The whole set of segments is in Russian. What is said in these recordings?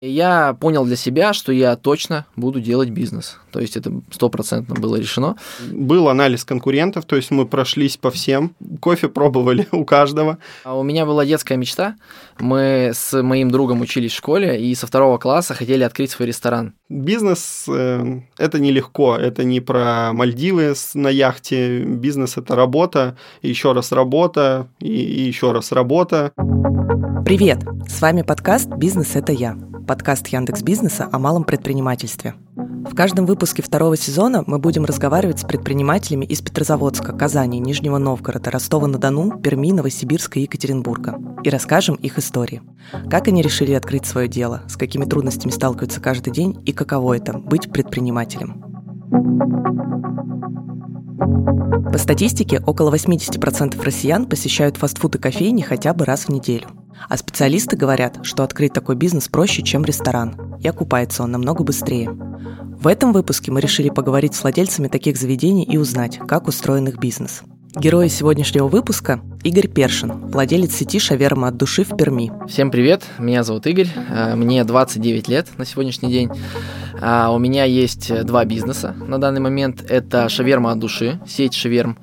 Я понял для себя, что я точно буду делать бизнес. То есть это стопроцентно было решено. Был анализ конкурентов, то есть мы прошлись по всем, кофе пробовали у каждого. А у меня была детская мечта. Мы с моим другом учились в школе и со второго класса хотели открыть свой ресторан. Бизнес э, это нелегко, это не про Мальдивы на яхте. Бизнес это работа, еще раз работа и, и еще раз работа. Привет! С вами подкаст «Бизнес – это я» подкаст Яндекс Бизнеса о малом предпринимательстве. В каждом выпуске второго сезона мы будем разговаривать с предпринимателями из Петрозаводска, Казани, Нижнего Новгорода, Ростова-на-Дону, Перми, Новосибирска и Екатеринбурга и расскажем их истории. Как они решили открыть свое дело, с какими трудностями сталкиваются каждый день и каково это – быть предпринимателем. По статистике, около 80% россиян посещают фастфуд и кофейни хотя бы раз в неделю. А специалисты говорят, что открыть такой бизнес проще, чем ресторан, и окупается он намного быстрее. В этом выпуске мы решили поговорить с владельцами таких заведений и узнать, как устроен их бизнес. Герои сегодняшнего выпуска – Игорь Першин, владелец сети «Шаверма от души» в Перми. Всем привет, меня зовут Игорь, э, мне 29 лет на сегодняшний день. А, у меня есть два бизнеса на данный момент. Это «Шаверма от души», сеть «Шаверм»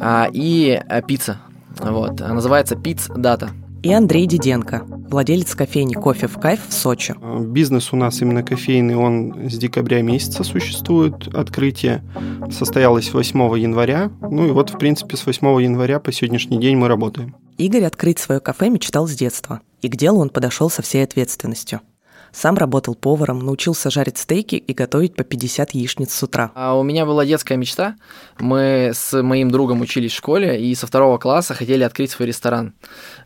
а, и э, пицца. Вот, называется «Пиц Дата» и Андрей Диденко, владелец кофейни «Кофе в кайф» в Сочи. Бизнес у нас именно кофейный, он с декабря месяца существует. Открытие состоялось 8 января. Ну и вот, в принципе, с 8 января по сегодняшний день мы работаем. Игорь открыть свое кафе мечтал с детства, и к делу он подошел со всей ответственностью. Сам работал поваром, научился жарить стейки и готовить по 50 яичниц с утра. А у меня была детская мечта. Мы с моим другом учились в школе и со второго класса хотели открыть свой ресторан.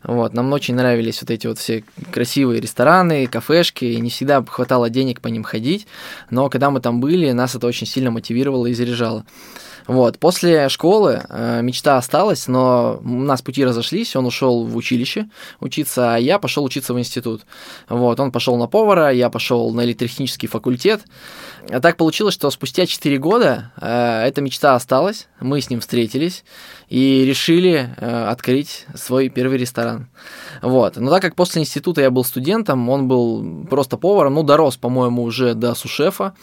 Вот, нам очень нравились вот эти вот все красивые рестораны, кафешки, и не всегда хватало денег по ним ходить, но когда мы там были, нас это очень сильно мотивировало и заряжало. Вот. После школы э, мечта осталась, но у нас пути разошлись. Он ушел в училище учиться, а я пошел учиться в институт. Вот. Он пошел на повара, я пошел на электротехнический факультет. А так получилось, что спустя 4 года э, эта мечта осталась. Мы с ним встретились и решили э, открыть свой первый ресторан. Вот. Но так как после института я был студентом, он был просто поваром, ну, дорос, по-моему, уже до сушефа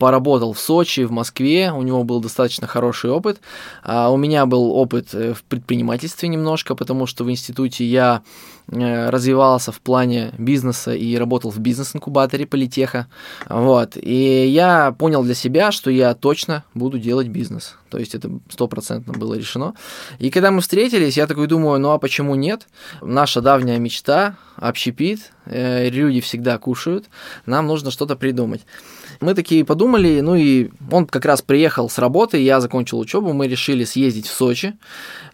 поработал в Сочи, в Москве, у него был достаточно хороший опыт. А у меня был опыт э, в предпринимательстве немножко, потому что в институте я э, развивался в плане бизнеса и работал в бизнес-инкубаторе политеха. Вот. И я понял для себя, что я точно буду делать бизнес. То есть это стопроцентно было решено. И когда мы встретились, я такой думаю, ну а почему нет? Наша давняя мечта, общепит, э, люди всегда кушают, нам нужно что-то придумать. Мы такие подумали, ну и он как раз приехал с работы, я закончил учебу, мы решили съездить в Сочи,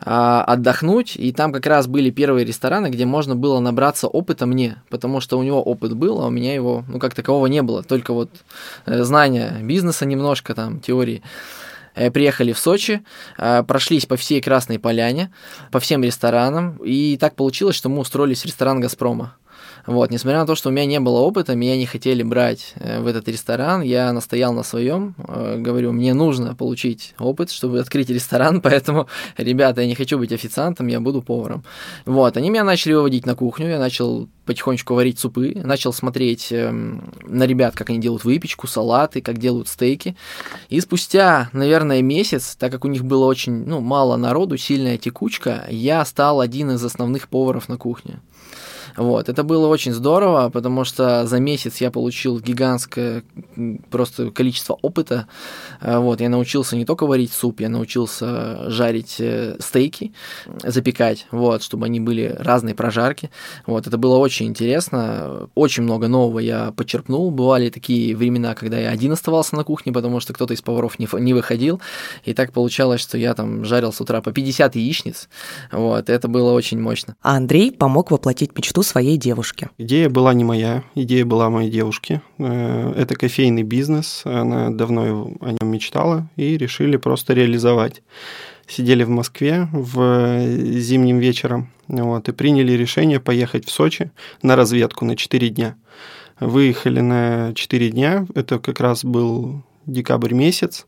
а, отдохнуть, и там как раз были первые рестораны, где можно было набраться опыта мне, потому что у него опыт был, а у меня его, ну, как такового не было, только вот э, знания бизнеса немножко, там, теории э, приехали в Сочи, э, прошлись по всей Красной Поляне, по всем ресторанам, и так получилось, что мы устроились в ресторан «Газпрома». Вот, несмотря на то, что у меня не было опыта, меня не хотели брать э, в этот ресторан, я настоял на своем, э, говорю, мне нужно получить опыт, чтобы открыть ресторан, поэтому, ребята, я не хочу быть официантом, я буду поваром. Вот, они меня начали выводить на кухню, я начал потихонечку варить супы, начал смотреть э, на ребят, как они делают выпечку, салаты, как делают стейки. И спустя, наверное, месяц, так как у них было очень ну, мало народу, сильная текучка, я стал один из основных поваров на кухне. Вот, это было очень здорово, потому что за месяц я получил гигантское просто количество опыта. Э, вот, я научился не только варить суп, я научился жарить э, стейки, запекать, вот, чтобы они были разные прожарки. Вот, это было очень интересно, очень много нового я почерпнул. Бывали такие времена, когда я один оставался на кухне, потому что кто-то из поваров не, не выходил, и так получалось, что я там жарил с утра по 50 яичниц. Вот, это было очень мощно. А Андрей помог воплотить мечту своей девушки. Идея была не моя, идея была моей девушки. Э, это кофейный бизнес, она давно о нем мечтала и решили просто реализовать. Сидели в Москве в зимним вечером вот, и приняли решение поехать в Сочи на разведку на 4 дня. Выехали на 4 дня, это как раз был декабрь месяц.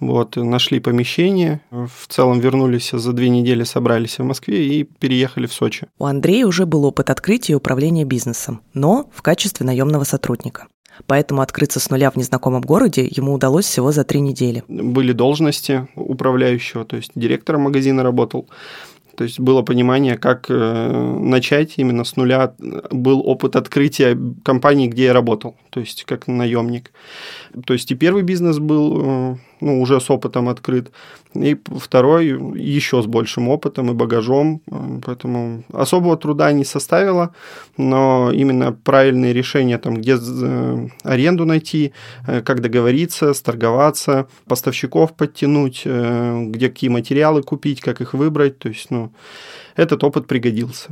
Вот, нашли помещение, в целом вернулись за две недели, собрались в Москве и переехали в Сочи. У Андрея уже был опыт открытия и управления бизнесом, но в качестве наемного сотрудника. Поэтому открыться с нуля в незнакомом городе ему удалось всего за три недели. Были должности управляющего, то есть директором магазина работал, то есть было понимание, как э, начать именно с нуля. Был опыт открытия компании, где я работал, то есть как наемник. То есть и первый бизнес был э, ну, уже с опытом открыт, и второй еще с большим опытом и багажом, поэтому особого труда не составило, но именно правильные решения, там, где э, аренду найти, э, как договориться, сторговаться, поставщиков подтянуть, где какие материалы купить, как их выбрать, то есть, ну, этот опыт пригодился.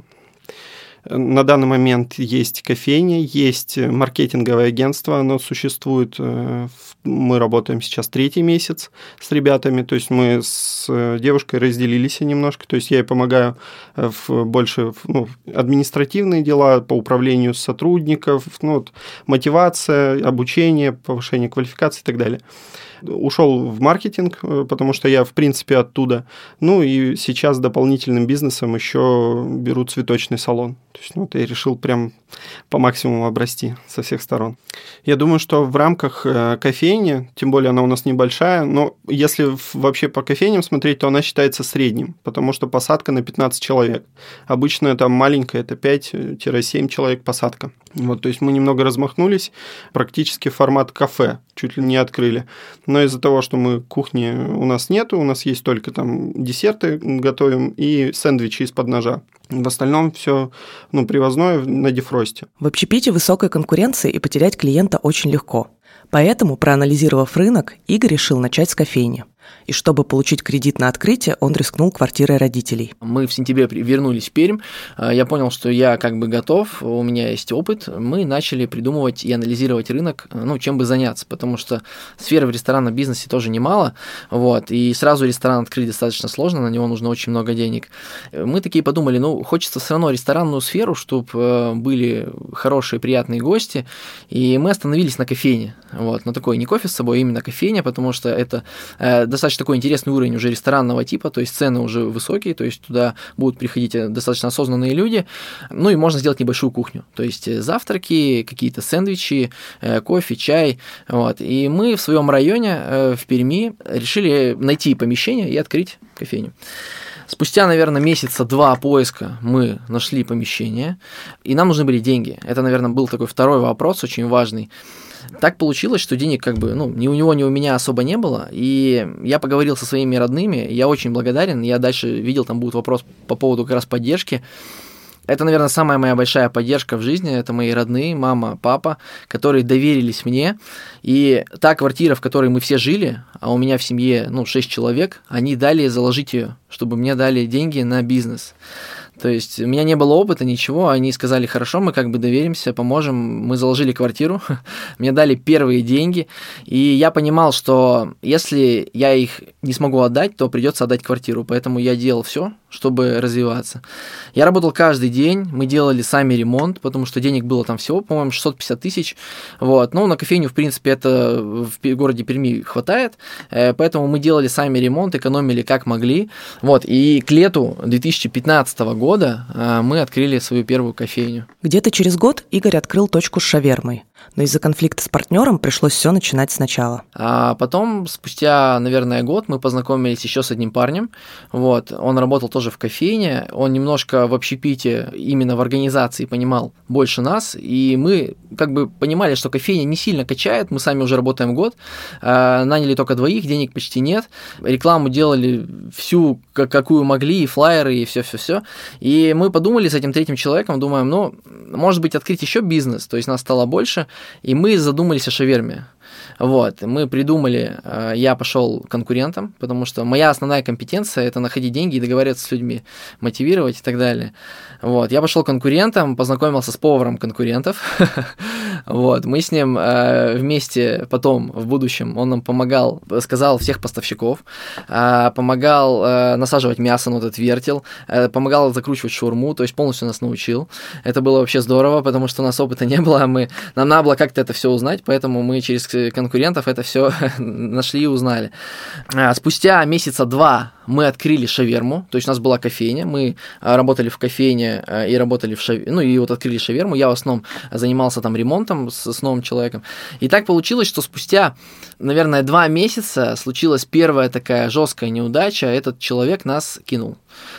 На данный момент есть кофейня, есть маркетинговое агентство, оно существует. Э, мы работаем сейчас третий месяц с ребятами, то есть мы с девушкой разделились немножко, то есть я ей помогаю э, в больше ну, административные дела по управлению сотрудников, ну, вот, мотивация, обучение, повышение квалификации и так далее ушел в маркетинг, э, потому что я, в принципе, оттуда. Ну и сейчас дополнительным бизнесом еще беру цветочный салон. То есть, ну, вот я решил прям по максимуму обрасти со всех сторон. Я думаю, что в рамках э, кофейни, тем более она у нас небольшая, но если вообще по кофейням смотреть, то она считается средним, потому что посадка на 15 человек. Обычно это маленькая, это 5-7 человек посадка. Вот, то есть мы немного размахнулись, практически формат кафе, чуть ли не открыли. Но из-за того, что мы кухни у нас нету, у нас есть только там десерты готовим и сэндвичи из-под ножа. В остальном все ну, привозное на дефросте. В общепите высокой конкуренции и потерять клиента очень легко. Поэтому, проанализировав рынок, Игорь решил начать с кофейни – и чтобы получить кредит на открытие, он рискнул квартирой родителей. Мы в сентябре вернулись в Пермь. А, я понял, что я как бы готов, у меня есть опыт. Мы начали придумывать и анализировать рынок, ну, чем бы заняться, потому что сферы в ресторанном бизнесе тоже немало. Вот, и сразу ресторан открыть достаточно сложно, на него нужно очень много денег. Мы такие подумали, ну, хочется все равно ресторанную сферу, чтобы э, были хорошие, приятные гости, и мы остановились на кофейне. Вот, на такой не кофе с собой, а именно кофейня, потому что это э, достаточно такой интересный уровень уже ресторанного типа, то есть цены уже высокие, то есть туда будут приходить э, достаточно осознанные люди, ну и можно сделать небольшую кухню, то есть э, завтраки, какие-то сэндвичи, э, кофе, чай, вот. И мы в своем районе в Перми решили найти помещение и открыть кофейню. Спустя, наверное, месяца два поиска мы нашли помещение, и нам нужны были деньги. Это, наверное, был такой второй вопрос, очень важный. Так получилось, что денег как бы, ну, ни у него, ни у меня особо не было, и я поговорил со своими родными, я очень благодарен, я дальше видел, там будет вопрос по поводу как раз поддержки, это, наверное, самая моя большая поддержка в жизни. Это мои родные, мама, папа, которые доверились мне. И та квартира, в которой мы все жили, а у меня в семье, ну, 6 человек, они дали заложить ее, чтобы мне дали деньги на бизнес. То есть у меня не было опыта, ничего. Они сказали, хорошо, мы как бы доверимся, поможем. Мы заложили квартиру, мне дали первые деньги. И я понимал, что если я их не смогу отдать, то придется отдать квартиру. Поэтому я делал все, чтобы развиваться. Я работал каждый день, мы делали сами ремонт, потому что денег было там всего, по-моему, 650 тысяч. Вот. Но на кофейню, в принципе, это в городе Перми хватает. Э, поэтому мы делали сами ремонт, экономили как могли. Вот. И к лету 2015 года года а, мы открыли свою первую кофейню. Где-то через год Игорь открыл точку с шавермой но из-за конфликта с партнером пришлось все начинать сначала. А потом, спустя, наверное, год, мы познакомились еще с одним парнем. Вот, он работал тоже в кофейне, он немножко в общепите, именно в организации понимал больше нас, и мы как бы понимали, что кофейня не сильно качает, мы сами уже работаем год, а, наняли только двоих, денег почти нет, рекламу делали всю, какую могли, и флайеры, и все-все-все. И мы подумали с этим третьим человеком, думаем, ну, может быть, открыть еще бизнес, то есть нас стало больше, и мы задумались о шаверме. Вот, мы придумали, э, я пошел конкурентом, потому что моя основная компетенция это находить деньги и договариваться с людьми, мотивировать и так далее. Вот, я пошел конкурентом, познакомился с поваром конкурентов. вот, мы с ним э, вместе потом в будущем он нам помогал, сказал всех поставщиков, э, помогал насаживать мясо на этот вертел, помогал закручивать шурму, то есть полностью нас научил. Это было вообще здорово, потому что у нас опыта не было, мы нам надо было как-то это все узнать, поэтому мы через конкурентов это все нашли и узнали. А, спустя месяца два мы открыли шаверму, то есть у нас была кофейня, мы а, работали в кофейне а, и работали в шаверме, ну и вот открыли шаверму, я в основном занимался там ремонтом с, с новым человеком. И так получилось, что спустя, наверное, два месяца случилась первая такая жесткая неудача, этот человек нас кинул.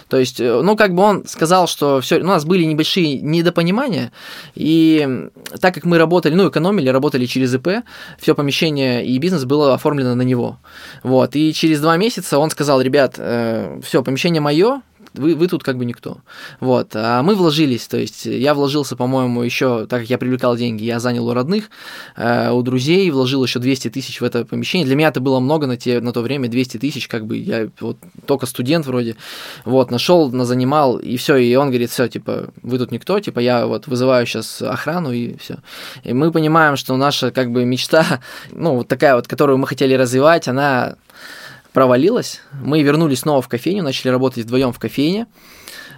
То есть, э, ну, как бы он сказал, что все, у нас были небольшие недопонимания, и так как мы работали, ну, экономили, работали через ИП, все помещение и бизнес было оформлено на него. Вот, и через два месяца он сказал, ребят, э, все, помещение мое, вы, вы тут как бы никто. Вот. А мы вложились, то есть я вложился, по-моему, еще, так как я привлекал деньги, я занял у родных, э, у друзей, вложил еще 200 тысяч в это помещение. Для меня это было много на, те, на то время, 200 тысяч, как бы я вот только студент вроде, вот, нашел, занимал, и все, и он говорит, все, типа, вы тут никто, типа, я вот вызываю сейчас охрану, и все. И мы понимаем, что наша, как бы, мечта, ну, вот такая вот, которую мы хотели развивать, она провалилась. Мы вернулись снова в кофейню, начали работать вдвоем в кофейне.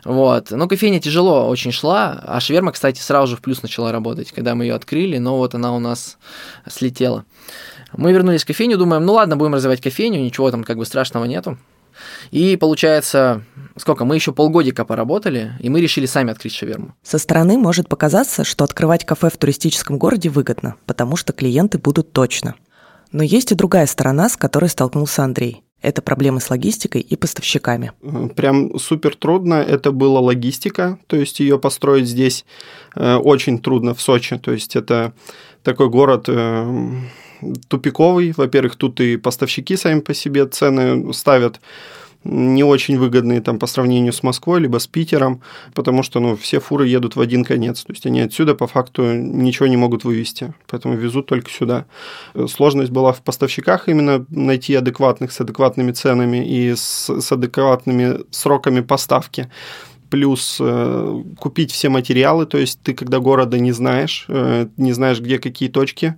Вот. Но кофейня тяжело очень шла, а шаверма, кстати, сразу же в плюс начала работать, когда мы ее открыли, но вот она у нас слетела. Мы вернулись в кофейню, думаем, ну ладно, будем развивать кофейню, ничего там как бы страшного нету. И получается, сколько, мы еще полгодика поработали, и мы решили сами открыть шаверму. Со стороны может показаться, что открывать кафе в туристическом городе выгодно, потому что клиенты будут точно. Но есть и другая сторона, с которой столкнулся Андрей. Это проблемы с логистикой и поставщиками. Прям супер трудно. Это была логистика, то есть ее построить здесь э, очень трудно в Сочи. То есть это такой город э, тупиковый. Во-первых, тут и поставщики сами по себе цены ставят не очень выгодные там по сравнению с Москвой, либо с Питером, потому что ну, все фуры едут в один конец. То есть они отсюда по факту ничего не могут вывести, поэтому везут только сюда. Сложность была в поставщиках именно найти адекватных с адекватными ценами и с, с адекватными сроками поставки плюс э, купить все материалы, то есть ты когда города не знаешь, э, не знаешь, где какие точки,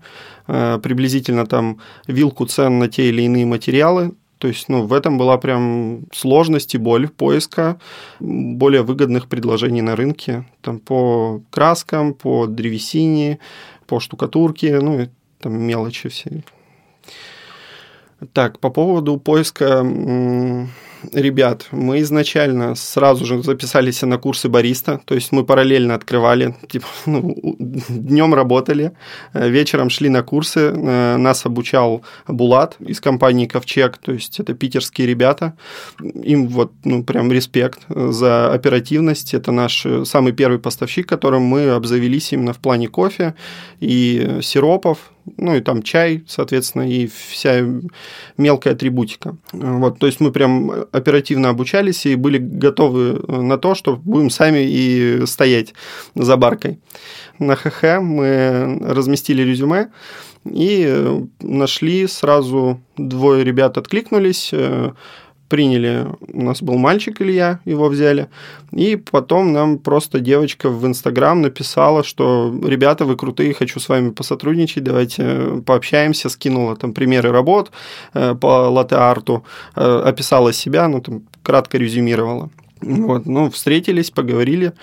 э, приблизительно там вилку цен на те или иные материалы, то есть, ну, в этом была прям сложность и боль поиска более выгодных предложений на рынке. Там по краскам, по древесине, по штукатурке, ну, и там мелочи все. Так, по поводу поиска ребят, мы изначально сразу же записались на курсы бариста, то есть мы параллельно открывали, типа, ну, днем работали, э, вечером шли на курсы, э, нас обучал Булат из компании Ковчег, то есть это питерские ребята, им вот, ну, прям респект за оперативность, это наш э, самый первый поставщик, которым мы обзавелись именно в плане кофе и сиропов, ну и там чай, соответственно, и вся мелкая атрибутика. Вот, то есть мы прям оперативно обучались и были готовы на то, что будем сами и стоять за баркой. На ХХ мы разместили резюме и нашли сразу двое ребят откликнулись, приняли, у нас был мальчик Илья, его взяли, и потом нам просто девочка в Инстаграм написала, что ребята, вы крутые, хочу с вами посотрудничать, давайте пообщаемся, скинула там примеры работ э, по латте-арту, э, описала себя, ну там кратко резюмировала. Вот, ну, встретились, поговорили.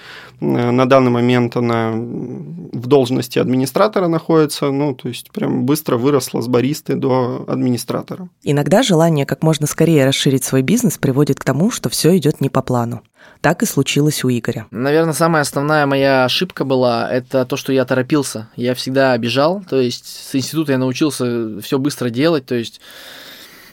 Э, на данный момент она в должности администратора находится, ну, то есть прям быстро выросла с баристы до администратора. Иногда желание как можно скорее расширить свой бизнес приводит к тому, что все идет не по плану. Так и случилось у Игоря. Наверное, самая основная моя ошибка была это то, что я торопился. Я всегда бежал, то есть с института я научился все быстро делать, то есть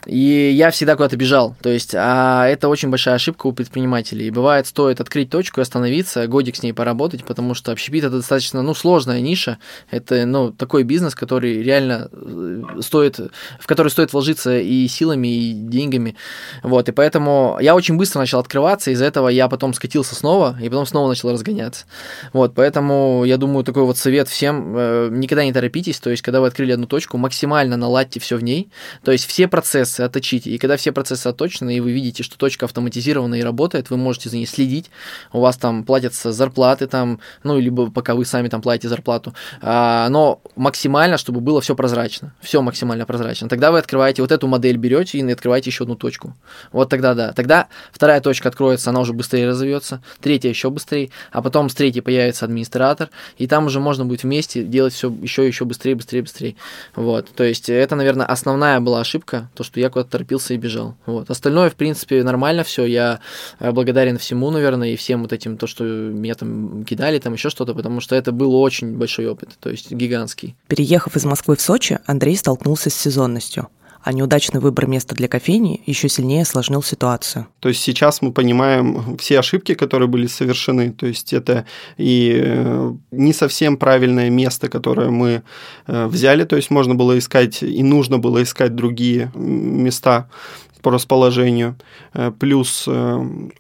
и я всегда куда-то бежал. То есть, а это очень большая ошибка у предпринимателей. Бывает, стоит открыть точку и остановиться, годик с ней поработать, потому что общепит это достаточно, ну, сложная ниша. Это, ну, такой бизнес, который реально э, стоит, в который стоит вложиться и силами, и деньгами. Вот, и поэтому я очень быстро начал открываться, из-за этого я потом скатился снова, и потом снова начал разгоняться. Вот, поэтому я думаю, такой вот совет всем, э, никогда не торопитесь, то есть, когда вы открыли одну точку, максимально наладьте все в ней, то есть, все процессы, процессы отточить. И когда все процессы отточены, и вы видите, что точка автоматизирована и работает, вы можете за ней следить. У вас там платятся зарплаты, там, ну, либо пока вы сами там платите зарплату. А, но максимально, чтобы было все прозрачно. Все максимально прозрачно. Тогда вы открываете вот эту модель, берете и открываете еще одну точку. Вот тогда да. Тогда вторая точка откроется, она уже быстрее разовьется, третья еще быстрее, а потом с третьей появится администратор, и там уже можно будет вместе делать все еще еще быстрее, быстрее, быстрее. Вот. То есть это, наверное, основная была ошибка, то, что я куда-то торопился и бежал. Вот. Остальное, в принципе, нормально все. Я э, благодарен всему, наверное, и всем вот этим, то, что меня там кидали, там еще что-то, потому что это был очень большой опыт, то есть гигантский. Переехав из Москвы в Сочи, Андрей столкнулся с сезонностью а неудачный выбор места для кофейни еще сильнее осложнил ситуацию. То есть сейчас мы понимаем все ошибки, которые были совершены. То есть это и э, не совсем правильное место, которое мы э, взяли. То есть можно было искать и нужно было искать другие места по расположению. Э, плюс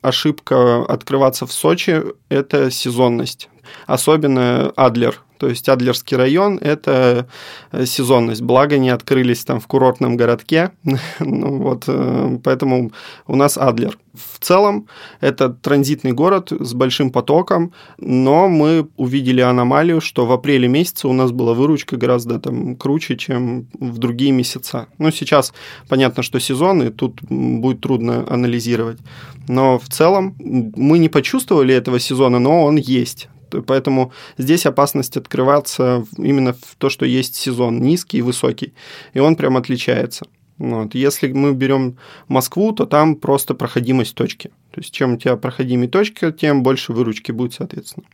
ошибка открываться в Сочи – это сезонность. Особенно Адлер, то есть Адлерский район – это э, сезонность. Благо, не открылись там в курортном городке. ну, вот, э, поэтому у нас Адлер. В целом, это транзитный город с большим потоком, но мы увидели аномалию, что в апреле месяце у нас была выручка гораздо там круче, чем в другие месяца. Ну, сейчас понятно, что сезон, и тут будет трудно анализировать. Но в целом мы не почувствовали этого сезона, но он есть. Поэтому здесь опасность открываться именно в то, что есть сезон низкий и высокий. И он прям отличается. Вот. Если мы берем Москву, то там просто проходимость точки. То есть чем у тебя проходимее точка, тем больше выручки будет, соответственно.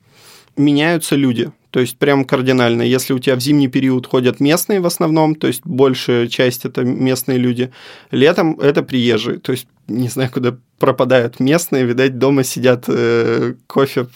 Меняются люди, то есть прям кардинально. Если у тебя в зимний период ходят местные в основном, то есть большая часть это местные люди, летом это приезжие. То есть не знаю, куда пропадают местные, видать, дома сидят э, кофе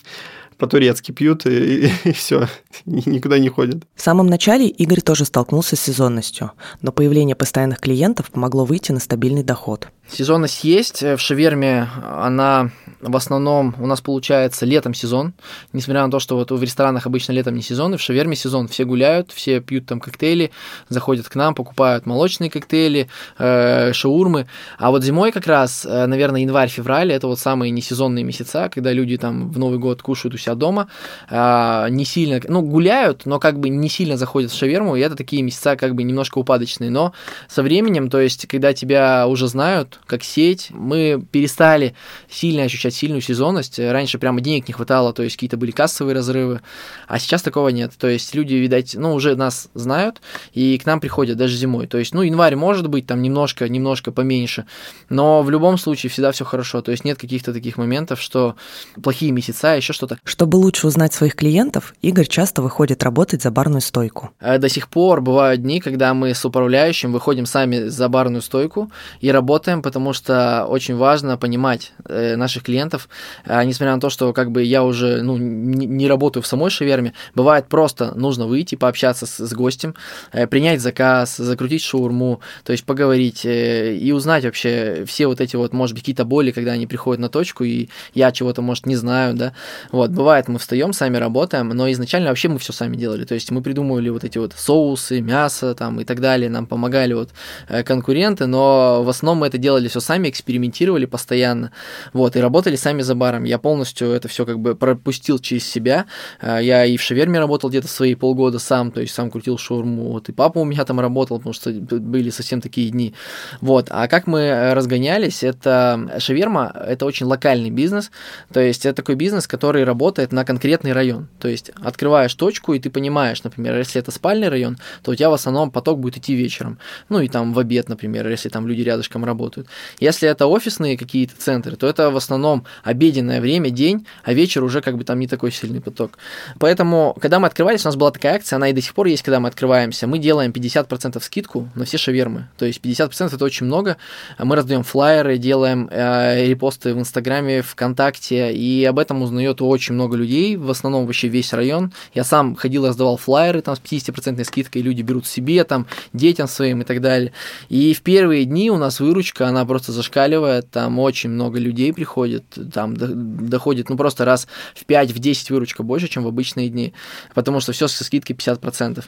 по-турецки пьют и, и, и все, никуда не ходят. В самом начале Игорь тоже столкнулся с сезонностью, но появление постоянных клиентов помогло выйти на стабильный доход. Сезонность есть. В шаверме она в основном у нас получается летом сезон. Несмотря на то, что вот в ресторанах обычно летом не сезон, и в шаверме сезон. Все гуляют, все пьют там коктейли, заходят к нам, покупают молочные коктейли, э, шаурмы. А вот зимой как раз, э, наверное, январь-февраль, это вот самые несезонные месяца, когда люди там в Новый год кушают у себя дома, э, не сильно, ну, гуляют, но как бы не сильно заходят в шаверму, и это такие месяца как бы немножко упадочные. Но со временем, то есть, когда тебя уже знают, как сеть. Мы перестали сильно ощущать сильную сезонность. Раньше прямо денег не хватало, то есть какие-то были кассовые разрывы, а сейчас такого нет. То есть люди, видать, ну, уже нас знают и к нам приходят даже зимой. То есть, ну, январь может быть там немножко, немножко поменьше, но в любом случае всегда все хорошо. То есть нет каких-то таких моментов, что плохие месяца, еще что-то. Чтобы лучше узнать своих клиентов, Игорь часто выходит работать за барную стойку. Э, до сих пор бывают дни, когда мы с управляющим выходим сами за барную стойку и работаем, потому что очень важно понимать э, наших клиентов, э, несмотря на то, что как бы я уже ну, не, работаю в самой шаверме, бывает просто нужно выйти, пообщаться с, с гостем, э, принять заказ, закрутить шаурму, то есть поговорить и узнать вообще все вот эти вот, может быть, какие-то боли, когда они приходят на точку, и я чего-то, может, не знаю, да. Вот, бывает, мы встаем, сами работаем, но изначально вообще мы все сами делали, то есть мы придумывали вот эти вот соусы, мясо там и так далее, нам помогали вот конкуренты, но в основном мы это делали делали все сами, экспериментировали постоянно, вот, и работали сами за баром. Я полностью это все как бы пропустил через себя. А, я и в шаверме работал где-то свои полгода сам, то есть сам крутил шаурму, вот, и папа у меня там работал, потому что были совсем такие дни. Вот, а как мы разгонялись, это шаверма, это очень локальный бизнес, то есть это такой бизнес, который работает на конкретный район, то есть открываешь точку, и ты понимаешь, например, если это спальный район, то у тебя в основном поток будет идти вечером, ну и там в обед, например, если там люди рядышком работают. Если это офисные какие-то центры, то это в основном обеденное время, день, а вечер уже как бы там не такой сильный поток. Поэтому, когда мы открывались, у нас была такая акция, она и до сих пор есть, когда мы открываемся, мы делаем 50% скидку на все шавермы. То есть 50% это очень много. Мы раздаем флайеры, делаем э, репосты в Инстаграме, ВКонтакте, и об этом узнает очень много людей, в основном вообще весь район. Я сам ходил, раздавал флайеры там с 50% скидкой, люди берут себе, там, детям своим и так далее. И в первые дни у нас выручка, она просто зашкаливает, там очень много людей приходит, там доходит, ну, просто раз в 5-10 выручка больше, чем в обычные дни, потому что все со скидкой 50%.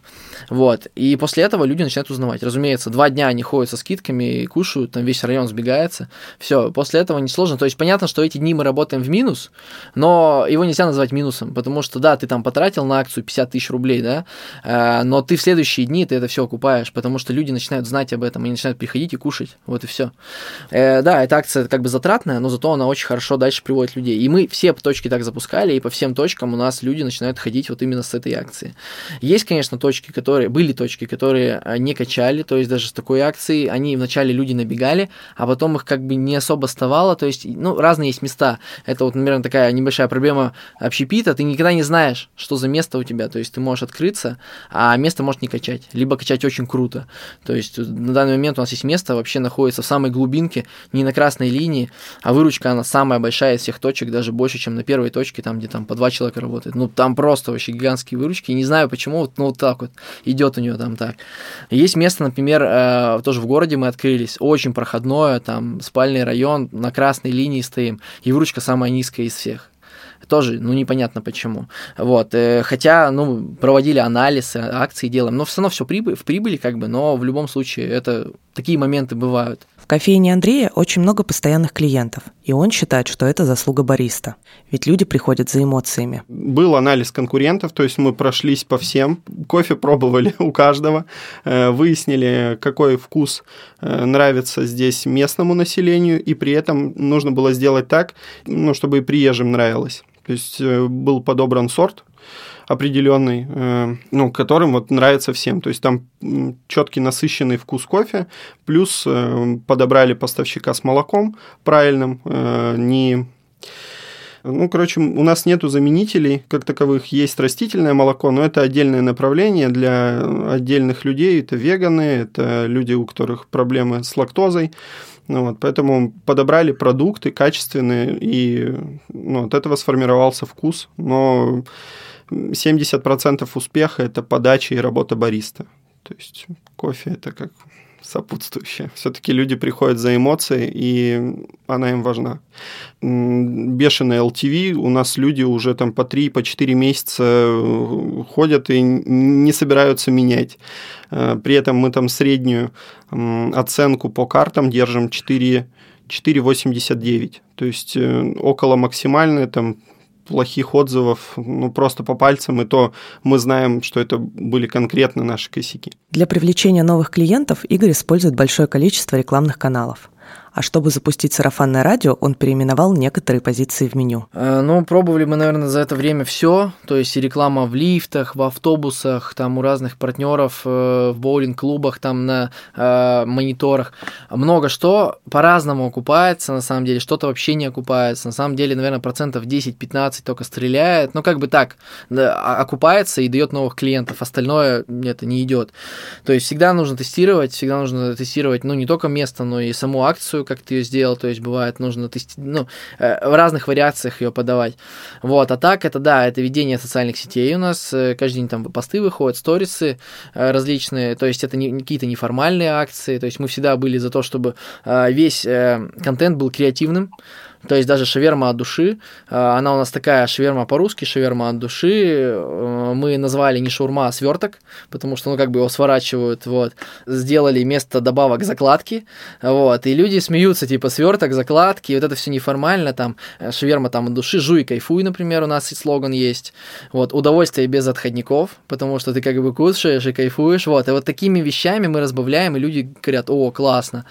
Вот, и после этого люди начинают узнавать. Разумеется, два дня они ходят со скидками и кушают, там весь район сбегается, все, после этого несложно, то есть понятно, что эти дни мы работаем в минус, но его нельзя назвать минусом, потому что, да, ты там потратил на акцию 50 тысяч рублей, да, э, но ты в следующие дни ты это все окупаешь, потому что люди начинают знать об этом, они начинают приходить и кушать, вот и все. Э, да, эта акция как бы затратная, но зато она очень хорошо дальше приводит людей. И мы все точки так запускали, и по всем точкам у нас люди начинают ходить вот именно с этой акции. Есть, конечно, точки, которые, были точки, которые э, не качали, то есть даже с такой акцией, они вначале люди набегали, а потом их как бы не особо оставало, то есть, ну, разные есть места. Это вот, например, такая небольшая проблема общепита, ты никогда не знаешь, что за место у тебя, то есть ты можешь открыться, а место может не качать, либо качать очень круто. То есть на данный момент у нас есть место, вообще находится в самой глубинке, не на красной линии, а выручка, она самая большая из всех точек, даже больше, чем на первой точке, там, где там по два человека работает. Ну, там просто вообще гигантские выручки, не знаю почему, вот, ну, вот так вот идет у нее там так. Есть место, например, э, тоже в городе мы открылись, очень проходное, там, спальный район, на красной линии стоим, и выручка самая низкая из всех тоже, ну, непонятно почему. Вот, э, хотя, ну, проводили анализ акции делаем, но все равно все прибыль, в прибыли как бы, но в любом случае это такие моменты бывают. В кофейне Андрея очень много постоянных клиентов, и он считает, что это заслуга бариста. Ведь люди приходят за эмоциями. Был анализ конкурентов, то есть мы прошлись по всем, кофе пробовали у каждого, э, выяснили, какой вкус э, нравится здесь местному населению, и при этом нужно было сделать так, ну, чтобы и приезжим нравилось. То есть э, был подобран сорт определенный, э, ну, которым вот нравится всем. То есть там четкий насыщенный вкус кофе, плюс э, подобрали поставщика с молоком правильным, не ну, короче, у нас нету заменителей как таковых. Есть растительное молоко, но это отдельное направление для отдельных людей. Это веганы, это люди, у которых проблемы с лактозой. Ну, вот, поэтому подобрали продукты качественные, и ну, от этого сформировался вкус. Но 70% успеха – это подача и работа бариста. То есть кофе – это как сопутствующее. Все-таки люди приходят за эмоцией, и она им важна. Бешеный LTV, у нас люди уже там по 3-4 по 4 месяца э, ходят и не собираются менять. Э, при этом мы там среднюю оценку по картам держим 4 4,89. То есть э, около максимальной, там плохих отзывов, ну, просто по пальцам, и то мы знаем, что это были конкретно наши косяки. Для привлечения новых клиентов Игорь использует большое количество рекламных каналов. А чтобы запустить сарафанное радио, он переименовал некоторые позиции в меню. Э, ну, пробовали мы, наверное, за это время все. То есть и реклама в лифтах, в автобусах, там у разных партнеров, э, в боулинг-клубах, там на э, мониторах. Много что по-разному окупается, на самом деле. Что-то вообще не окупается. На самом деле, наверное, процентов 10-15 только стреляет. Ну, как бы так, да, окупается и дает новых клиентов. Остальное это не идет. То есть всегда нужно тестировать, всегда нужно тестировать, ну, не только место, но и саму акцию, как ты ее сделал, то есть бывает нужно тести... ну, э, в разных вариациях ее подавать. Вот, а так это, да, это ведение социальных сетей у нас, э, каждый день там посты выходят, сторисы э, различные, то есть это не, какие-то неформальные акции, то есть мы всегда были за то, чтобы весь контент был креативным, то есть даже шаверма от души, э, она у нас такая шаверма по-русски, шаверма от души. Э, мы назвали не шаурма, а сверток, потому что, ну, как бы его сворачивают, вот. Сделали место добавок закладки, вот. И люди смеются, типа, сверток, закладки, вот это все неформально, там, э, шаверма там от души, жуй, кайфуй, например, у нас слоган есть. Вот, удовольствие без отходников, потому что ты как бы кушаешь и кайфуешь, вот. И вот такими вещами мы разбавляем, и люди говорят, о, классно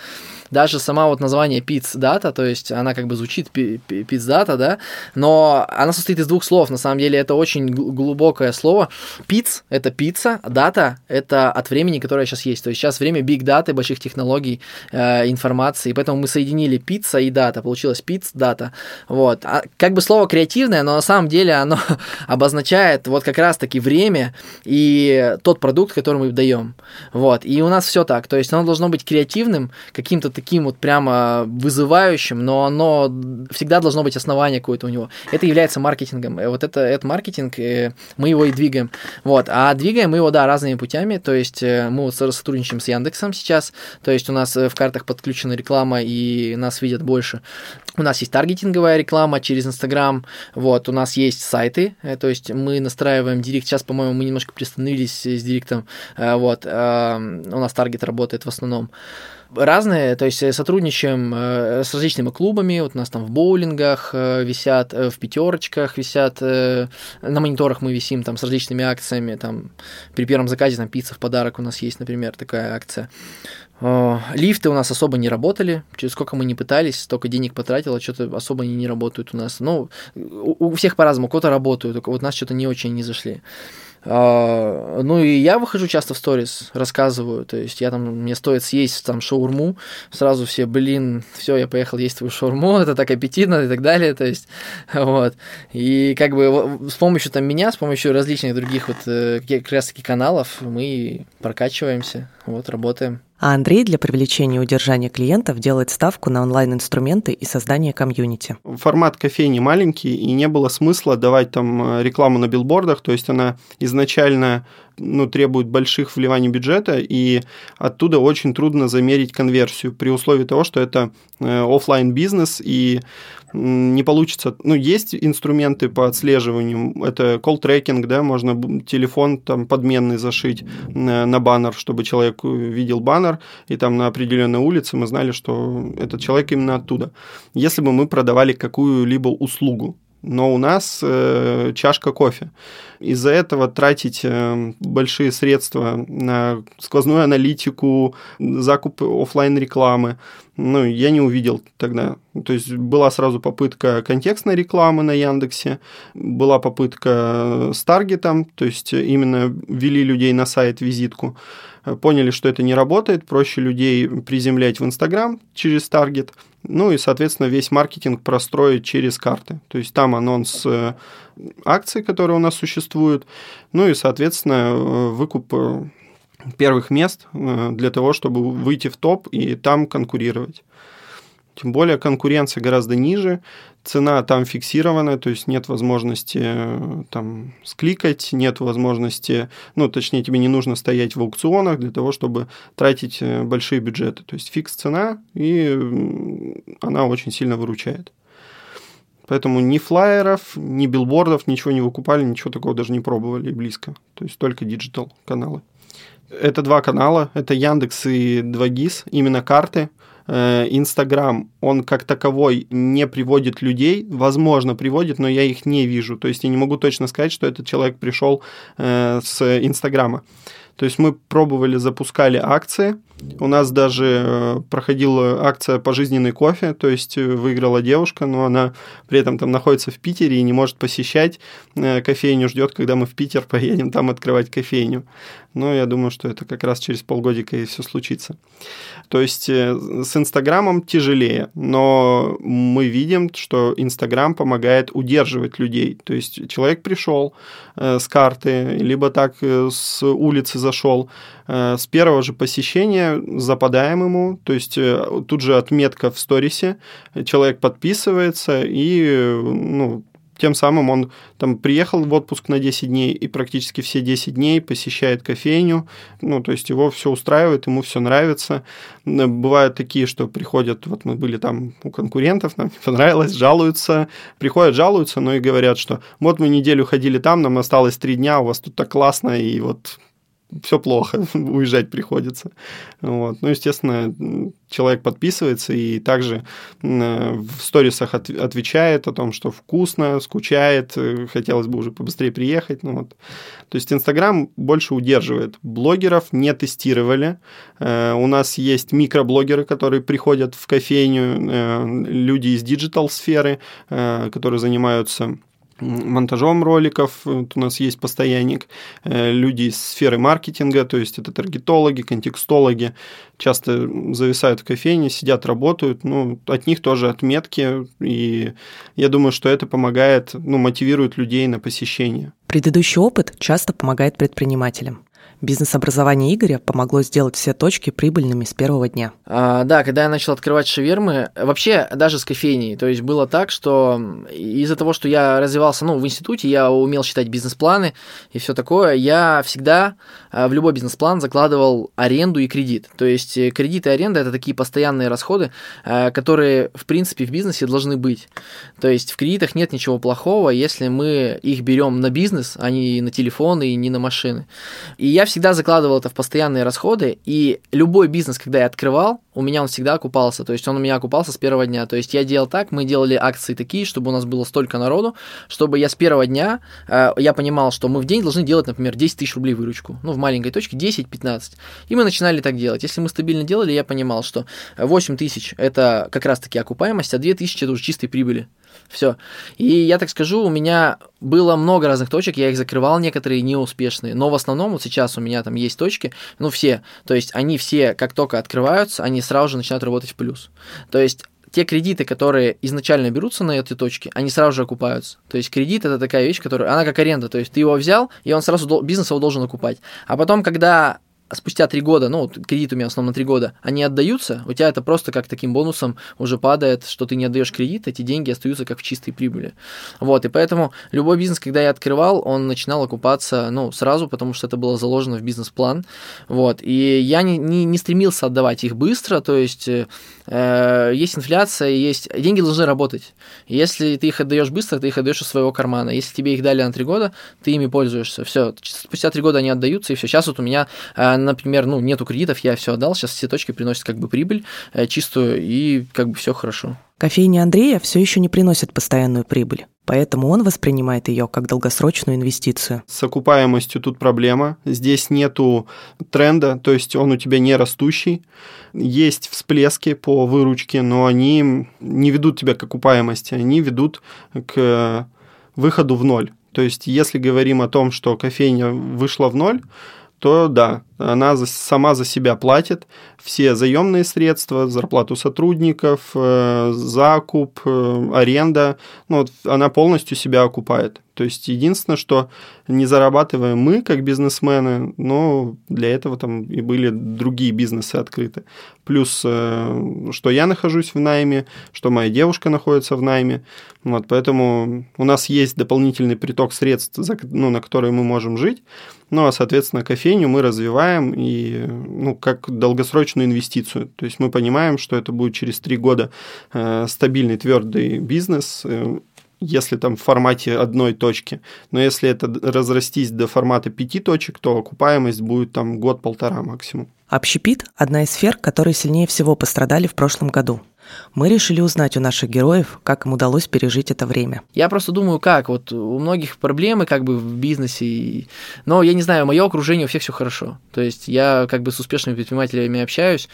даже сама вот название пиц-дата, то есть она как бы звучит пиц-дата, да, но она состоит из двух слов, на самом деле это очень глубокое слово. Пиц – это пицца, дата – это от времени, которое сейчас есть, то есть сейчас время биг даты, больших технологий, э, информации, поэтому мы соединили пицца и дата, получилось пиц-дата, вот. А, как бы слово креативное, но на самом деле оно обозначает вот как раз-таки время и тот продукт, который мы даем, вот. И у нас все так, то есть оно должно быть креативным, каким-то таким вот прямо вызывающим, но оно всегда должно быть основание какое-то у него. Это является маркетингом. Вот это, это маркетинг, мы его и двигаем. Вот. А двигаем мы его, да, разными путями. То есть мы вот сотрудничаем с Яндексом сейчас. То есть у нас в картах подключена реклама, и нас видят больше. У нас есть таргетинговая реклама через Инстаграм. Вот. У нас есть сайты. То есть мы настраиваем директ. Сейчас, по-моему, мы немножко приостановились с директом. Вот. У нас таргет работает в основном разные, то есть э, сотрудничаем э, с различными клубами, вот у нас там в боулингах э, висят, в пятерочках висят, на мониторах мы висим там с различными акциями, там при первом заказе там пицца в подарок у нас есть, например, такая акция. Лифты у нас особо не работали, через сколько мы не пытались, столько денег потратило, что-то особо они не работают у нас. Ну, у всех по-разному, кто-то работают, только вот у нас что-то не очень не зашли. А, ну и я выхожу часто в сторис, рассказываю, то есть я там, мне стоит съесть там шаурму, сразу все, блин, все, я поехал есть твою шаурму, это так аппетитно и так далее, то есть, вот. И как бы с помощью там меня, с помощью различных других вот э, как раз таки каналов мы прокачиваемся, вот, работаем. А Андрей для привлечения и удержания клиентов делает ставку на онлайн-инструменты и создание комьюнити. Формат кофейни маленький, и не было смысла давать там э, рекламу на билбордах, то есть она изначально ну, требует больших вливаний бюджета, и оттуда очень трудно замерить конверсию при условии того, что это э, офлайн бизнес и не получится. Ну, есть инструменты по отслеживанию, это tracking, да, можно телефон там подменный зашить на, на баннер, чтобы человек видел баннер, и там на определенной улице мы знали, что этот человек именно оттуда. Если бы мы продавали какую-либо услугу, но у нас э, чашка кофе. Из-за этого тратить э, большие средства на сквозную аналитику, закуп офлайн рекламы, ну, я не увидел тогда. То есть была сразу попытка контекстной рекламы на Яндексе, была попытка с таргетом, то есть именно ввели людей на сайт визитку, поняли, что это не работает, проще людей приземлять в Инстаграм через таргет, ну и, соответственно, весь маркетинг простроить через карты. То есть там анонс э, акций, которые у нас существуют, ну и, соответственно, э, выкуп э, первых мест для того, чтобы выйти в топ и там конкурировать. Тем более конкуренция гораздо ниже, цена там фиксированная, то есть нет возможности э, там скликать, нет возможности, ну, точнее, тебе не нужно стоять в аукционах для того, чтобы тратить э, большие бюджеты. То есть fix цена, и она очень сильно выручает. Поэтому ни флайеров, ни билбордов, ничего не выкупали, ничего такого даже не пробовали близко. То есть только digital каналы. Это два канала, это Яндекс и 2GIS, именно карты – Инстаграм, он как таковой не приводит людей, возможно, приводит, но я их не вижу. То есть я не могу точно сказать, что этот человек пришел э, с Инстаграма. То есть мы пробовали, запускали акции. У нас даже э, проходила акция пожизненный кофе, то есть э, выиграла девушка, но она при этом там находится в Питере и не может посещать э, кофейню, ждет, когда мы в Питер поедем там открывать кофейню. Но я думаю, что это как раз через полгодика и все случится. То есть с Инстаграмом тяжелее, но мы видим, что Инстаграм помогает удерживать людей. То есть человек пришел с карты, либо так с улицы зашел, с первого же посещения западаем ему, то есть э, тут же отметка в сторисе, человек подписывается и ну, тем самым он там приехал в отпуск на 10 дней и практически все 10 дней посещает кофейню, ну, то есть его все устраивает, ему все нравится. Бывают такие, что приходят, вот мы были там у конкурентов, нам не понравилось, жалуются, приходят, жалуются, но и говорят, что вот мы неделю ходили там, нам осталось 3 дня, у вас тут так классно, и вот все плохо, уезжать приходится. Вот. Ну, естественно, человек подписывается и также в сторисах от, отвечает о том, что вкусно, скучает, э, хотелось бы уже побыстрее приехать. Ну, вот. То есть Инстаграм больше удерживает. Блогеров не тестировали. Э, у нас есть микроблогеры, которые приходят в кофейню, э, люди из digital-сферы, которые занимаются монтажом роликов, вот у нас есть постоянник, э, люди из сферы маркетинга, то есть это таргетологи, контекстологи, часто зависают в кофейне, сидят, работают, ну, от них тоже отметки, и я думаю, что это помогает, ну, мотивирует людей на посещение. Предыдущий опыт часто помогает предпринимателям. Бизнес-образование Игоря помогло сделать все точки прибыльными с первого дня. А, да, когда я начал открывать шавермы, вообще даже с кофейней, то есть было так, что из-за того, что я развивался, ну, в институте, я умел считать бизнес-планы и все такое, я всегда а, в любой бизнес-план закладывал аренду и кредит. То есть э, кредит и аренда – это такие постоянные расходы, а, которые, в принципе, в бизнесе должны быть. То есть в кредитах нет ничего плохого, если мы их берем на бизнес, а не на телефоны и не на машины. И я всегда закладывал это в постоянные расходы, и любой бизнес, когда я открывал, у меня он всегда окупался, то есть он у меня окупался с первого дня. То есть я делал так, мы делали акции такие, чтобы у нас было столько народу, чтобы я с первого дня, э, я понимал, что мы в день должны делать, например, 10 тысяч рублей выручку, ну, в маленькой точке 10-15. И мы начинали так делать. Если мы стабильно делали, я понимал, что 8 тысяч – это как раз-таки окупаемость, а 2 тысячи – это уже чистой прибыли. Все. И я так скажу, у меня было много разных точек, я их закрывал, некоторые неуспешные, но в основном вот сейчас у меня там есть точки, ну все, то есть они все, как только открываются, они сразу же начинают работать в плюс. То есть те кредиты, которые изначально берутся на эти точки, они сразу же окупаются. То есть кредит это такая вещь, которая, она как аренда, то есть ты его взял, и он сразу бизнес его должен окупать. А потом, когда спустя три года, ну, кредит у меня в основном на три года, они отдаются, у тебя это просто как таким бонусом уже падает, что ты не отдаешь кредит, эти деньги остаются как в чистой прибыли. Вот, и поэтому любой бизнес, когда я открывал, он начинал окупаться, ну, сразу, потому что это было заложено в бизнес-план, вот, и я не, не, не стремился отдавать их быстро, то есть э, есть инфляция, есть, деньги должны работать. Если ты их отдаешь быстро, ты их отдаешь из своего кармана. Если тебе их дали на три года, ты ими пользуешься. Все, спустя три года они отдаются, и все. Сейчас вот у меня э, например, ну, нету кредитов, я все отдал, сейчас все точки приносят как бы прибыль э, чистую, и как бы все хорошо. Кофейня Андрея все еще не приносит постоянную прибыль. Поэтому он воспринимает ее как долгосрочную инвестицию. С окупаемостью тут проблема. Здесь нету тренда, то есть он у тебя не растущий. Есть всплески по выручке, но они не ведут тебя к окупаемости, они ведут к выходу в ноль. То есть, если говорим о том, что кофейня вышла в ноль, то да, она сама за себя платит все заемные средства, зарплату сотрудников, э, закуп, э, аренда, ну, вот она полностью себя окупает. То есть единственное, что не зарабатываем мы как бизнесмены, но для этого там и были другие бизнесы открыты. Плюс, э, что я нахожусь в найме, что моя девушка находится в найме. Вот, поэтому у нас есть дополнительный приток средств, ну, на которые мы можем жить. Ну, а, соответственно, кофейню мы развиваем и, ну, как долгосрочную инвестицию. То есть мы понимаем, что это будет через три года э, стабильный, твердый бизнес, э, если там в формате одной точки. Но если это разрастись до формата пяти точек, то окупаемость будет там год-полтора максимум. Общепит – одна из сфер, которые сильнее всего пострадали в прошлом году. Мы решили узнать у наших героев, как им удалось пережить это время. Я просто думаю, как, вот у многих проблемы как бы в бизнесе, но я не знаю, мое окружение, у всех все хорошо. То есть я как бы с успешными предпринимателями общаюсь,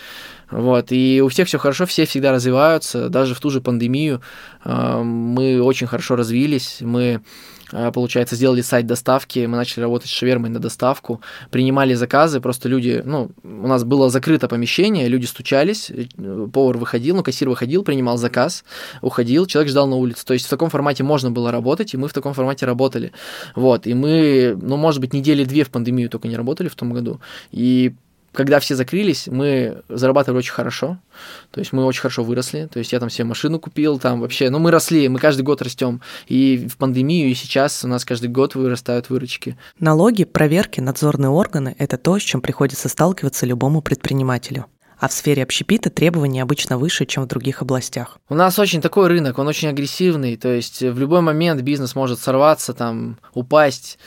вот, и у всех все хорошо, все всегда развиваются, даже в ту же пандемию э, мы очень хорошо развились, мы получается, сделали сайт доставки, мы начали работать с шавермой на доставку, принимали заказы, просто люди, ну, у нас было закрыто помещение, люди стучались, э, повар выходил, ну, кассир выходил, принимал заказ, уходил, человек ждал на улице. То есть в таком формате можно было работать, и мы в таком формате работали. Вот, и мы, ну, может быть, недели две в пандемию только не работали в том году, и когда все закрылись, мы зарабатывали очень хорошо. То есть мы очень хорошо выросли. То есть я там себе машину купил, там вообще, ну мы росли, мы каждый год растем. И в пандемию, и сейчас у нас каждый год вырастают выручки. Налоги, проверки, надзорные органы – это то, с чем приходится сталкиваться любому предпринимателю а в сфере общепита требования обычно выше, чем в других областях. У нас очень такой рынок, он очень агрессивный, то есть в любой момент бизнес может сорваться, там, упасть,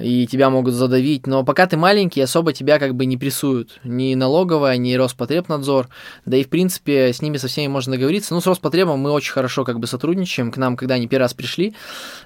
и тебя могут задавить, но пока ты маленький, особо тебя как бы не прессуют. Ни налоговая, ни Роспотребнадзор, да и в принципе с ними со всеми можно договориться. Ну, с Роспотребом мы очень хорошо как бы сотрудничаем, к нам, когда они первый раз пришли,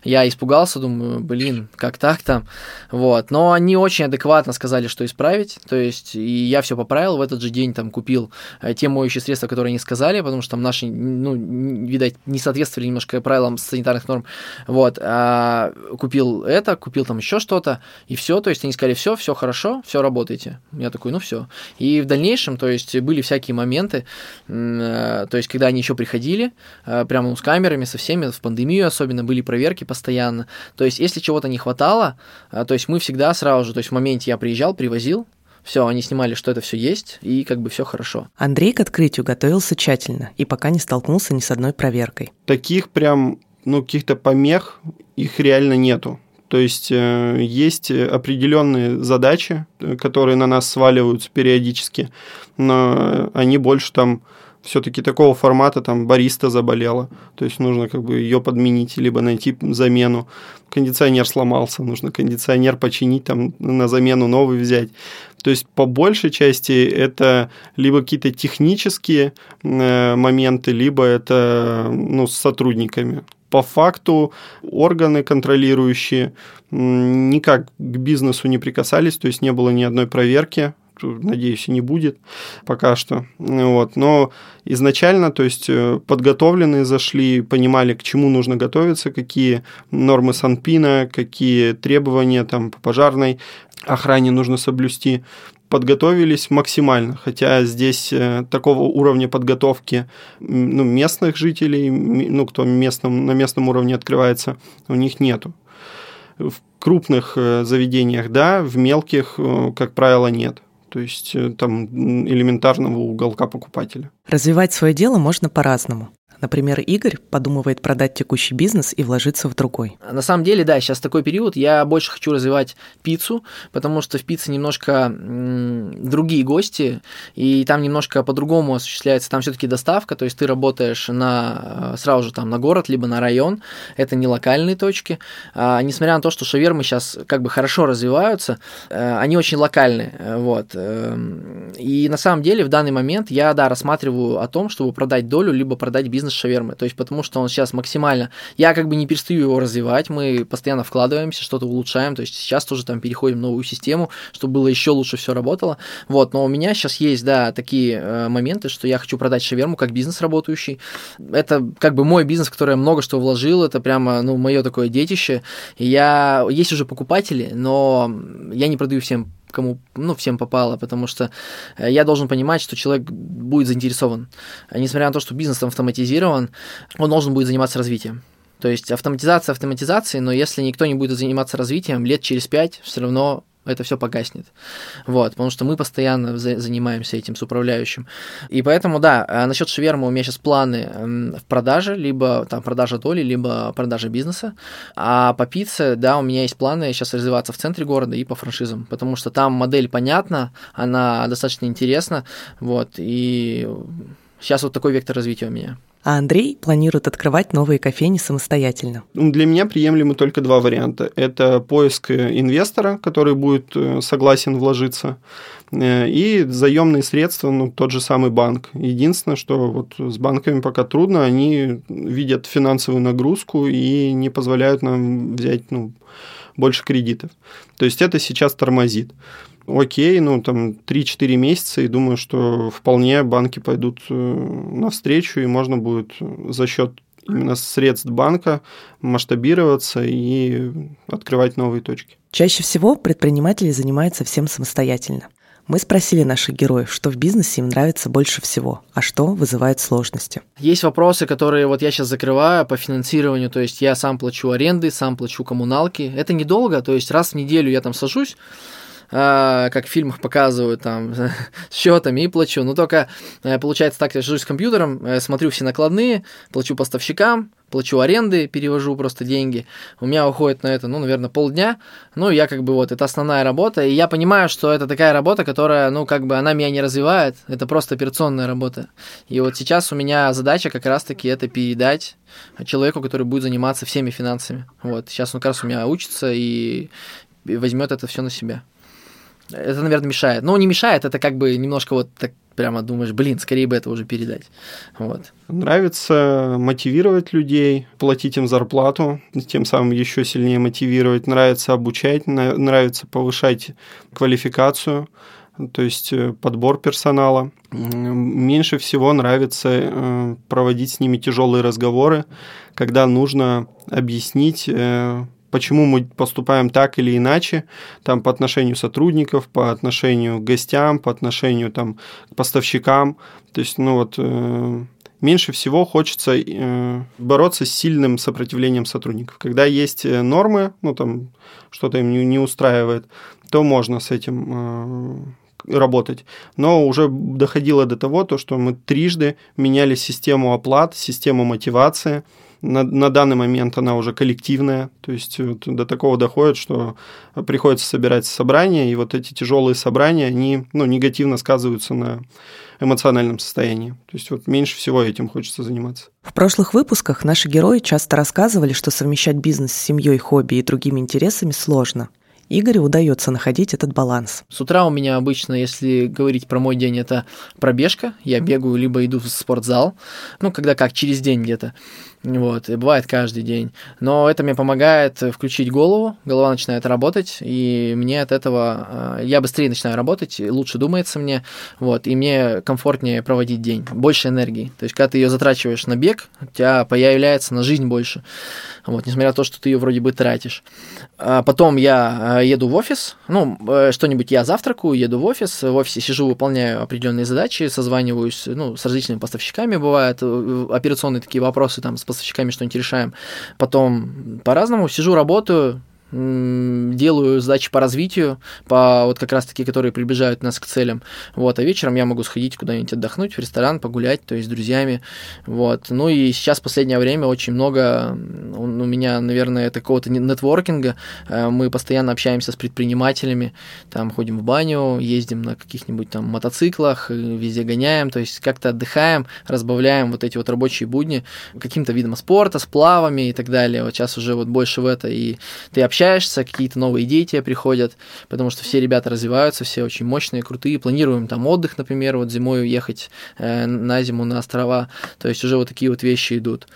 я испугался, думаю, блин, как так там, вот, но они очень адекватно сказали, что исправить, то есть, и я все поправил, в этот же день там купил э, те моющие средства, которые они сказали, потому что там наши, ну, видать, не соответствовали немножко правилам санитарных норм, вот, а, купил это, купил там еще что-то, что-то, и все, то есть они сказали, все, все хорошо, все работаете. Я такой, ну все. И в дальнейшем, то есть были всякие моменты, э, то есть когда они еще приходили, э, прямо ну, с камерами, со всеми, в пандемию особенно, были проверки постоянно. То есть если чего-то не хватало, э, то есть мы всегда сразу же, то есть в моменте я приезжал, привозил, все, они снимали, что это все есть, и как бы все хорошо. Андрей к открытию готовился тщательно и пока не столкнулся ни с одной проверкой. Таких прям, ну, каких-то помех, их реально нету. То есть э, есть определенные задачи, э, которые на нас сваливаются периодически, но они больше там все-таки такого формата, там, бариста заболела, то есть нужно как бы ее подменить, либо найти замену. Кондиционер сломался, нужно кондиционер починить, там, на замену новый взять. То есть по большей части это либо какие-то технические э, моменты, либо это ну, с сотрудниками. По факту органы контролирующие никак к бизнесу не прикасались, то есть не было ни одной проверки надеюсь, и не будет пока что. Вот. Но изначально, то есть э, подготовленные зашли, понимали, к чему нужно готовиться, какие нормы Санпина, какие требования там, по пожарной охране нужно соблюсти подготовились максимально, хотя здесь э, такого уровня подготовки ну, местных жителей, ну, кто местном, на местном уровне открывается, у них нету. В крупных э, заведениях, да, в мелких, как правило, нет то есть э, там элементарного уголка покупателя. Развивать свое дело можно по-разному. Например, Игорь подумывает продать текущий бизнес и вложиться в другой. На самом деле, да, сейчас такой период. Я больше хочу развивать пиццу, потому что в пицце немножко другие гости, и там немножко по-другому осуществляется. Там все-таки доставка, то есть ты работаешь на э, сразу же там на город либо на район. Это не локальные точки. А, несмотря на то, что шавермы сейчас как бы хорошо развиваются, э, они очень локальные. Э, вот. Эм, и на самом деле в данный момент я да рассматриваю о том, чтобы продать долю либо продать бизнес шавермы. То есть потому что он сейчас максимально... Я как бы не перестаю его развивать, мы постоянно вкладываемся, что-то улучшаем. То есть сейчас тоже там переходим в новую систему, чтобы было еще лучше все работало. Вот, но у меня сейчас есть, да, такие э, моменты, что я хочу продать шаверму как бизнес работающий. Это как бы мой бизнес, в который я много что вложил, это прямо, ну, мое такое детище. Я... Есть уже покупатели, но я не продаю всем кому, ну, всем попало, потому что э, я должен понимать, что человек будет заинтересован. Несмотря на то, что бизнес автоматизирован, он должен будет заниматься развитием. То есть автоматизация автоматизации, но если никто не будет заниматься развитием, лет через пять все равно это все погаснет. Вот, потому что мы постоянно занимаемся этим с управляющим. И поэтому, да, а насчет шверма у меня сейчас планы в продаже, либо там продажа доли, либо продажа бизнеса. А по пицце, да, у меня есть планы сейчас развиваться в центре города и по франшизам, потому что там модель понятна, она достаточно интересна, вот, и сейчас вот такой вектор развития у меня а Андрей планирует открывать новые кофейни самостоятельно. Ну, для меня приемлемы только два варианта. Это поиск инвестора, который будет э, согласен вложиться, э, и заемные средства, ну, тот же самый банк. Единственное, что вот с банками пока трудно, они видят финансовую нагрузку и не позволяют нам взять ну, больше кредитов. То есть это сейчас тормозит окей, ну, там, 3-4 месяца, и думаю, что вполне банки пойдут э, навстречу, и можно будет за счет именно средств банка масштабироваться и открывать новые точки. Чаще всего предприниматели занимаются всем самостоятельно. Мы спросили наших героев, что в бизнесе им нравится больше всего, а что вызывает сложности. Есть вопросы, которые вот я сейчас закрываю по финансированию, то есть я сам плачу аренды, сам плачу коммуналки. Это недолго, то есть раз в неделю я там сажусь, а, как в фильмах показывают, там, с счетами и плачу. Но только э, получается так, я сижу с компьютером, э, смотрю все накладные, плачу поставщикам, плачу аренды, перевожу просто деньги. У меня уходит на это, ну, наверное, полдня. Ну, я как бы вот, это основная работа. И я понимаю, что это такая работа, которая, ну, как бы она меня не развивает. Это просто операционная работа. И вот сейчас у меня задача как раз-таки это передать человеку, который будет заниматься всеми финансами. Вот, сейчас он как раз у меня учится и возьмет это все на себя. Это, наверное, мешает. Но не мешает, это как бы немножко вот так прямо думаешь, блин, скорее бы это уже передать. Вот. Нравится мотивировать людей, платить им зарплату, тем самым еще сильнее мотивировать. Нравится обучать, нравится повышать квалификацию, то есть э, подбор персонала. Меньше всего нравится э, проводить с ними тяжелые разговоры, когда нужно объяснить э, почему мы поступаем так или иначе, там по отношению сотрудников, по отношению к гостям, по отношению там к поставщикам. То есть, ну вот э, меньше всего хочется э, бороться с сильным сопротивлением сотрудников. Когда есть э, нормы, ну там что-то им не, не устраивает, то можно с этим э, работать. Но уже доходило до того, то, что мы трижды меняли систему оплат, систему мотивации. На, на данный момент она уже коллективная, то есть вот до такого доходит, что приходится собирать собрания, и вот эти тяжелые собрания, они ну, негативно сказываются на эмоциональном состоянии. То есть вот меньше всего этим хочется заниматься. В прошлых выпусках наши герои часто рассказывали, что совмещать бизнес с семьей, хобби и другими интересами сложно. Игорю удается находить этот баланс. С утра у меня обычно, если говорить про мой день, это пробежка. Я бегаю, либо иду в спортзал. Ну, когда как, через день где-то. Вот, и бывает каждый день. Но это мне помогает включить голову, голова начинает работать, и мне от этого, э, я быстрее начинаю работать, лучше думается мне, вот, и мне комфортнее проводить день, больше энергии. То есть, когда ты ее затрачиваешь на бег, у тебя появляется на жизнь больше, вот, несмотря на то, что ты ее вроде бы тратишь. А потом я э, еду в офис, ну, э, что-нибудь я завтракаю, еду в офис, в офисе сижу, выполняю определенные задачи, созваниваюсь, ну, с различными поставщиками, бывают операционные такие вопросы, там, с поставщиками что-нибудь решаем. Потом по-разному сижу, работаю, делаю задачи по развитию, по вот как раз-таки, которые приближают нас к целям. Вот, а вечером я могу сходить куда-нибудь отдохнуть, в ресторан, погулять, то есть с друзьями. Вот. Ну и сейчас в последнее время очень много у меня, наверное, такого-то нетворкинга. Э, мы постоянно общаемся с предпринимателями, там ходим в баню, ездим на каких-нибудь там мотоциклах, э, везде гоняем, то есть как-то отдыхаем, разбавляем вот эти вот рабочие будни каким-то видом спорта, сплавами и так далее. Вот сейчас уже вот больше в это, и ты общаешься общаешься, какие-то новые идеи тебе приходят, потому что все ребята развиваются, все очень мощные, крутые. Планируем там отдых, например, вот зимой уехать э, на зиму на острова. То есть уже вот такие вот вещи идут.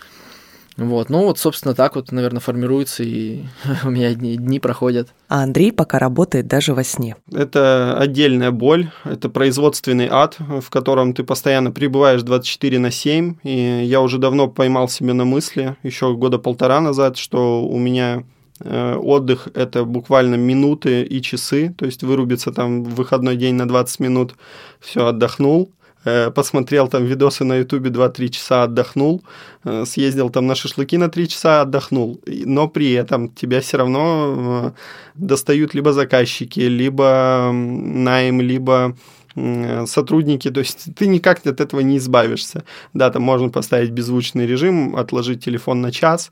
Вот, ну вот, собственно, так вот, наверное, формируется, и у меня дни, дни проходят. А Андрей пока работает даже во сне. Это отдельная боль, это производственный ад, в котором ты постоянно пребываешь 24 на 7, и я уже давно поймал себя на мысли, еще года полтора назад, что у меня отдых – это буквально минуты и часы, то есть вырубиться там в выходной день на 20 минут, все, отдохнул, э, посмотрел там видосы на ютубе 2-3 часа, отдохнул, э, съездил там на шашлыки на 3 часа, отдохнул. Но при этом тебя все равно достают либо заказчики, либо найм, либо сотрудники, то есть ты никак от этого не избавишься. Да, там можно поставить беззвучный режим, отложить телефон на час,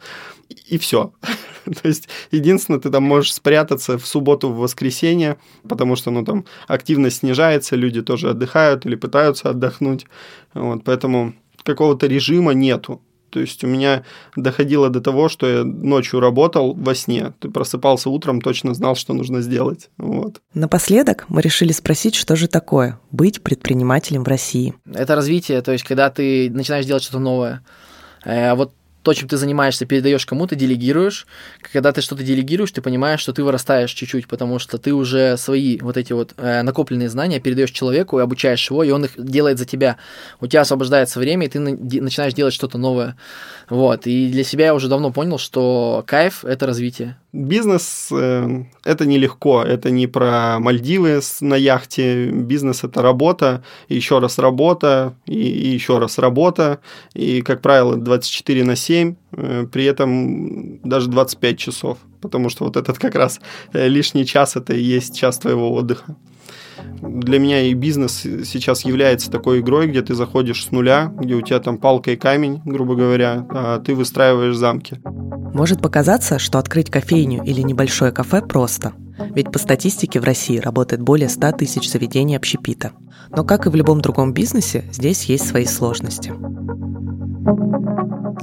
и все. То есть, единственное, ты там можешь спрятаться в субботу, в воскресенье, потому что, ну, там активность снижается, люди тоже отдыхают или пытаются отдохнуть. Вот, поэтому какого-то режима нету. То есть у меня доходило до того, что я ночью работал во сне. Ты просыпался утром, точно знал, что нужно сделать. Вот. Напоследок мы решили спросить, что же такое быть предпринимателем в России. Это развитие, то есть когда ты начинаешь делать что-то новое. Э, вот то, чем ты занимаешься, передаешь кому-то, делегируешь. Когда ты что-то делегируешь, ты понимаешь, что ты вырастаешь чуть-чуть, потому что ты уже свои вот эти вот э, накопленные знания передаешь человеку и обучаешь его, и он их делает за тебя. У тебя освобождается время, и ты начинаешь делать что-то новое. Вот. И для себя я уже давно понял, что кайф это развитие. Бизнес э, это нелегко, это не про Мальдивы на яхте. Бизнес это работа, еще раз работа, и, и еще раз работа. И, как правило, 24 на 7 7, э, при этом даже 25 часов, потому что вот этот как раз э, лишний час это и есть час твоего отдыха. Для меня и бизнес сейчас является такой игрой, где ты заходишь с нуля, где у тебя там палка и камень, грубо говоря, а ты выстраиваешь замки. Может показаться, что открыть кофейню или небольшое кафе просто. Ведь по статистике в России работает более 100 тысяч заведений общепита. Но как и в любом другом бизнесе, здесь есть свои сложности.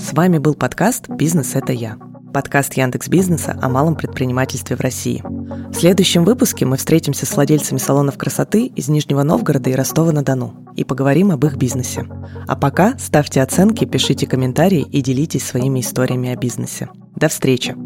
С вами был подкаст «Бизнес – это я». Подкаст Яндекс Бизнеса о малом предпринимательстве в России. В следующем выпуске мы встретимся с владельцами салонов красоты из Нижнего Новгорода и Ростова-на-Дону и поговорим об их бизнесе. А пока ставьте оценки, пишите комментарии и делитесь своими историями о бизнесе. До встречи!